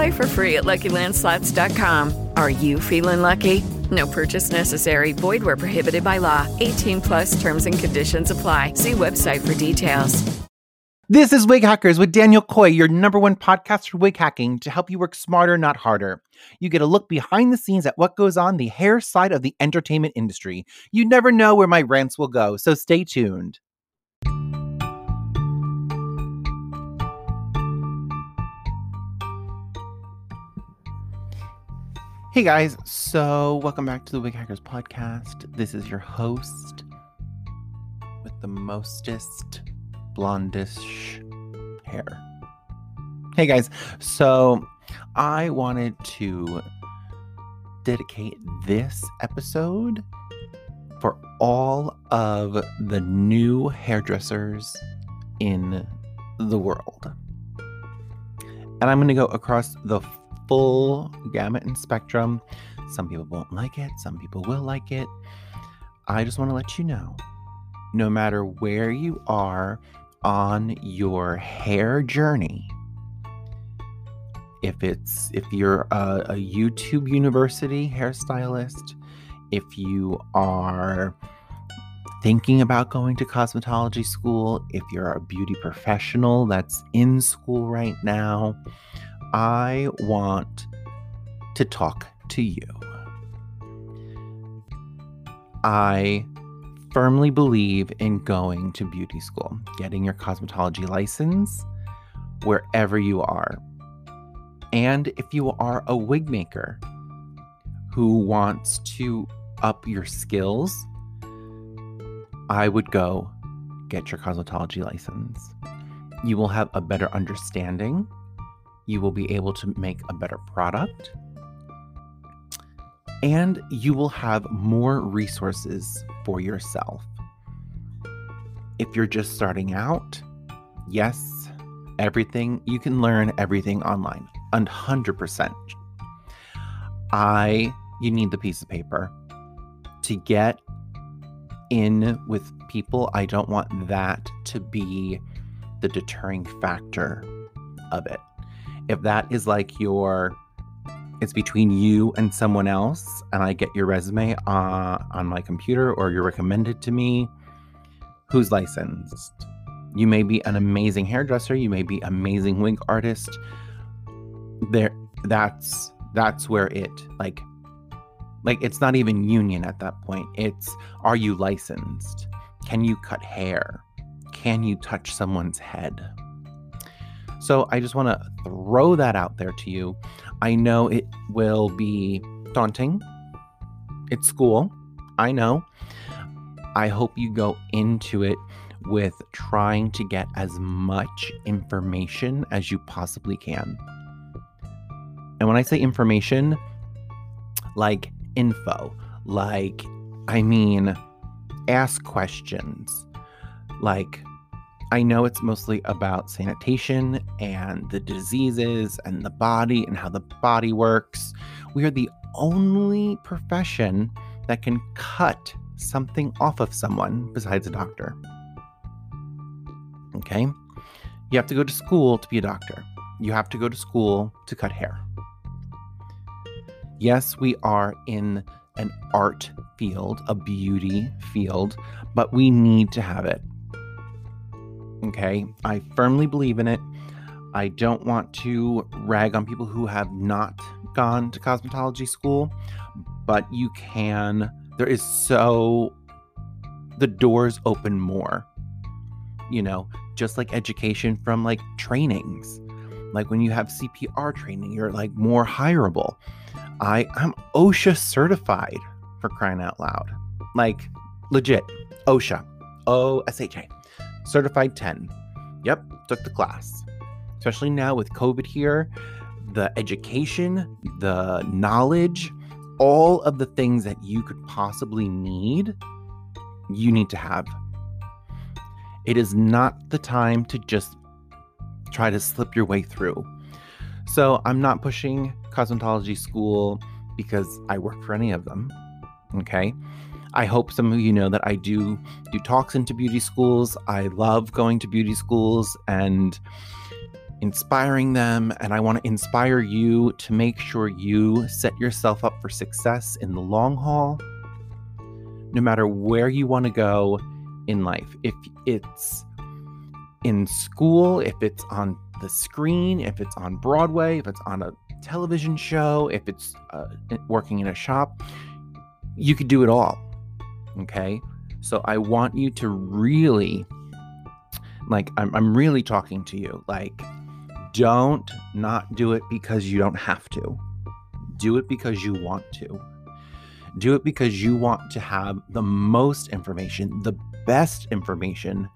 Play for free at LuckyLandSlots.com. Are you feeling lucky? No purchase necessary. Void where prohibited by law. 18 plus terms and conditions apply. See website for details. This is Wig Hackers with Daniel Coy, your number one podcast for wig hacking to help you work smarter, not harder. You get a look behind the scenes at what goes on the hair side of the entertainment industry. You never know where my rants will go, so stay tuned. Hey guys, so welcome back to the Wig Hackers podcast. This is your host with the mostest blondish hair. Hey guys, so I wanted to dedicate this episode for all of the new hairdressers in the world. And I'm going to go across the full gamut and spectrum. Some people won't like it, some people will like it. I just want to let you know no matter where you are on your hair journey, if it's if you're a, a YouTube University hairstylist, if you are thinking about going to cosmetology school, if you're a beauty professional that's in school right now, I want to talk to you. I firmly believe in going to beauty school, getting your cosmetology license wherever you are. And if you are a wig maker who wants to up your skills, I would go get your cosmetology license. You will have a better understanding. You will be able to make a better product. And you will have more resources for yourself. If you're just starting out, yes, everything, you can learn everything online. 100%. I, you need the piece of paper to get in with people. I don't want that to be the deterring factor of it. If that is like your, it's between you and someone else, and I get your resume uh, on my computer or you're recommended to me, who's licensed? You may be an amazing hairdresser, you may be amazing wig artist. There, that's that's where it like like it's not even union at that point. It's are you licensed? Can you cut hair? Can you touch someone's head? So I just want to throw that out there to you. I know it will be daunting. It's school. I know. I hope you go into it with trying to get as much information as you possibly can. And when I say information, like info, like, I mean, ask questions. Like, I know it's mostly about sanitation and the diseases and the body and how the body works. We are the only profession that can cut something off of someone besides a doctor. Okay? You have to go to school to be a doctor. You have to go to school to cut hair. Yes, we are in an art field, a beauty field, but we need to have it. Okay? I firmly believe in it. I don't want to rag on people who have not gone to cosmetology school, but you can. There is so the doors open more. You know, just like education from like trainings. Like when you have CPR training, you're like more hireable. I I'm OSHA certified for crying out loud. Like legit. OSHA. O S H A. Certified 10. Yep, took the class. Especially now with COVID here, the education, the knowledge, all of the things that you could possibly need, you need to have. It is not the time to just try to slip your way through. So I'm not pushing cosmetology school because I work for any of them. Okay. I hope some of you know that I do do talks into beauty schools. I love going to beauty schools and inspiring them. And I want to inspire you to make sure you set yourself up for success in the long haul, no matter where you want to go in life. If it's in school, if it's on the screen, if it's on Broadway, if it's on a television show, if it's uh, working in a shop, you could do it all. Okay. So I want you to really, like, I'm, I'm really talking to you. Like, don't not do it because you don't have to. Do it because you want to. Do it because you want to have the most information, the best information.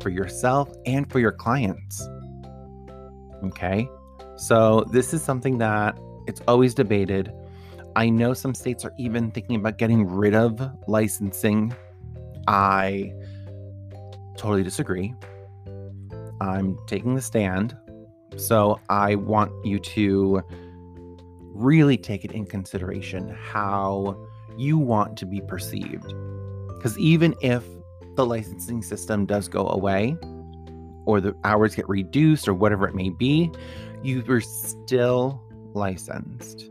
For yourself and for your clients. Okay. So, this is something that it's always debated. I know some states are even thinking about getting rid of licensing. I totally disagree. I'm taking the stand. So, I want you to really take it in consideration how you want to be perceived. Because even if the licensing system does go away, or the hours get reduced or whatever it may be, you were still licensed.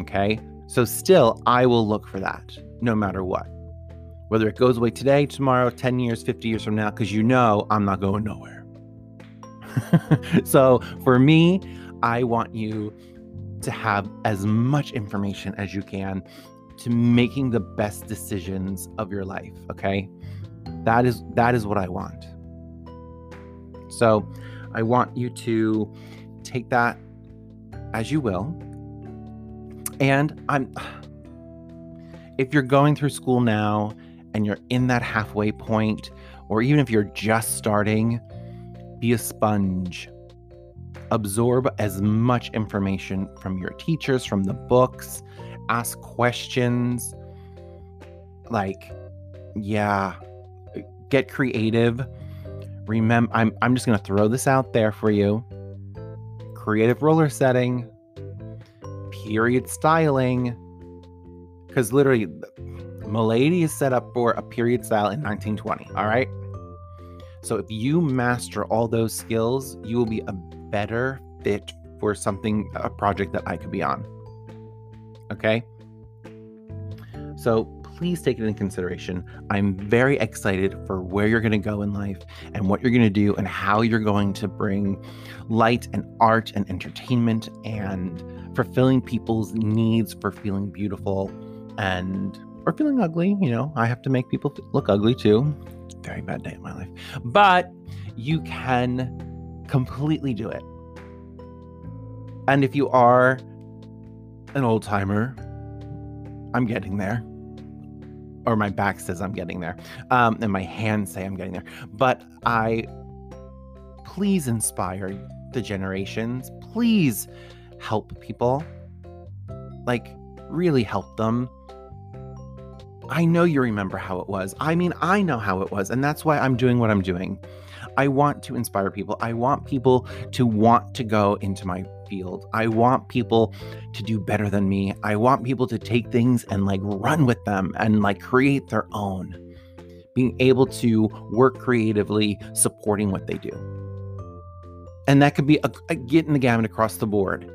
Okay. So, still, I will look for that no matter what. Whether it goes away today, tomorrow, 10 years, 50 years from now, because you know I'm not going nowhere. so, for me, I want you to have as much information as you can to making the best decisions of your life, okay? That is that is what I want. So I want you to take that as you will. And I'm if you're going through school now and you're in that halfway point, or even if you're just starting, be a sponge. Absorb as much information from your teachers, from the books, ask questions. Like, yeah, get creative remember I'm I'm just going to throw this out there for you. Creative roller setting, period styling cuz literally Milady is set up for a period style in 1920, all right? So if you master all those skills, you will be a better fit for something a project that I could be on. Okay? So please take it in consideration. I'm very excited for where you're going to go in life and what you're going to do and how you're going to bring light and art and entertainment and fulfilling people's needs for feeling beautiful and or feeling ugly. You know, I have to make people look ugly too. Very bad day in my life. But you can completely do it. And if you are an old timer, I'm getting there or my back says I'm getting there, um, and my hands say I'm getting there. But I please inspire the generations. Please help people. Like, really help them. I know you remember how it was. I mean, I know how it was, and that's why I'm doing what I'm doing. I want to inspire people. I want people to want to go into my field. I want people to do better than me. I want people to take things and like run with them and like create their own. Being able to work creatively, supporting what they do. And that could be a, a getting the gamut across the board.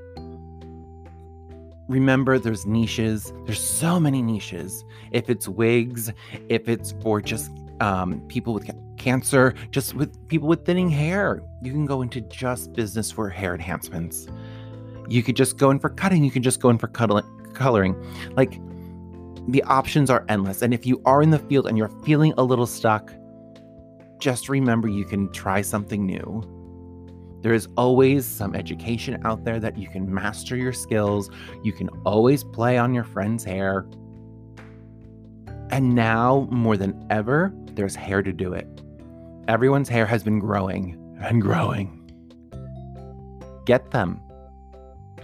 Remember, there's niches. There's so many niches. If it's wigs, if it's for just um, people with cancer, just with people with thinning hair. You can go into just business for hair enhancements. You could just go in for cutting. You can just go in for cuddling, coloring. Like the options are endless. And if you are in the field and you're feeling a little stuck, just remember you can try something new. There is always some education out there that you can master your skills. You can always play on your friend's hair. And now, more than ever, there's hair to do it. Everyone's hair has been growing and growing. Get them.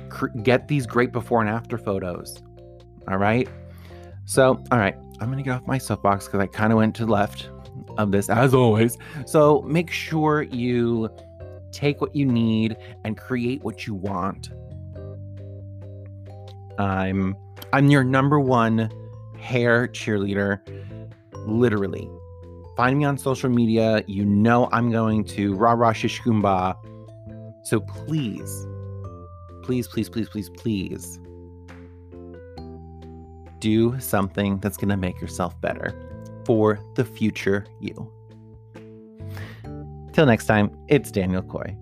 Cr- get these great before and after photos. All right. So, all right, I'm going to get off my soapbox because I kind of went to the left of this as always. So, make sure you take what you need and create what you want. I'm I'm your number one hair cheerleader literally. Find me on social media. You know I'm going to rah rah shish kumbah. So please, please, please, please, please, please do something that's going to make yourself better for the future you. Till next time, it's Daniel Coy.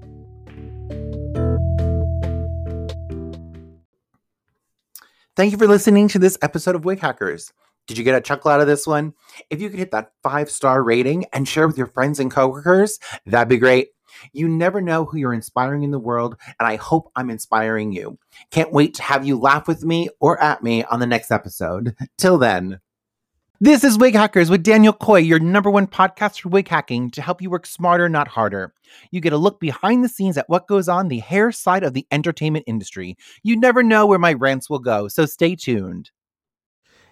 Thank you for listening to this episode of Wig Hackers. Did you get a chuckle out of this one? If you could hit that five star rating and share with your friends and coworkers, that'd be great. You never know who you're inspiring in the world, and I hope I'm inspiring you. Can't wait to have you laugh with me or at me on the next episode. Till then. This is Wig Hackers with Daniel Coy, your number one podcast for wig hacking to help you work smarter, not harder. You get a look behind the scenes at what goes on the hair side of the entertainment industry. You never know where my rants will go, so stay tuned.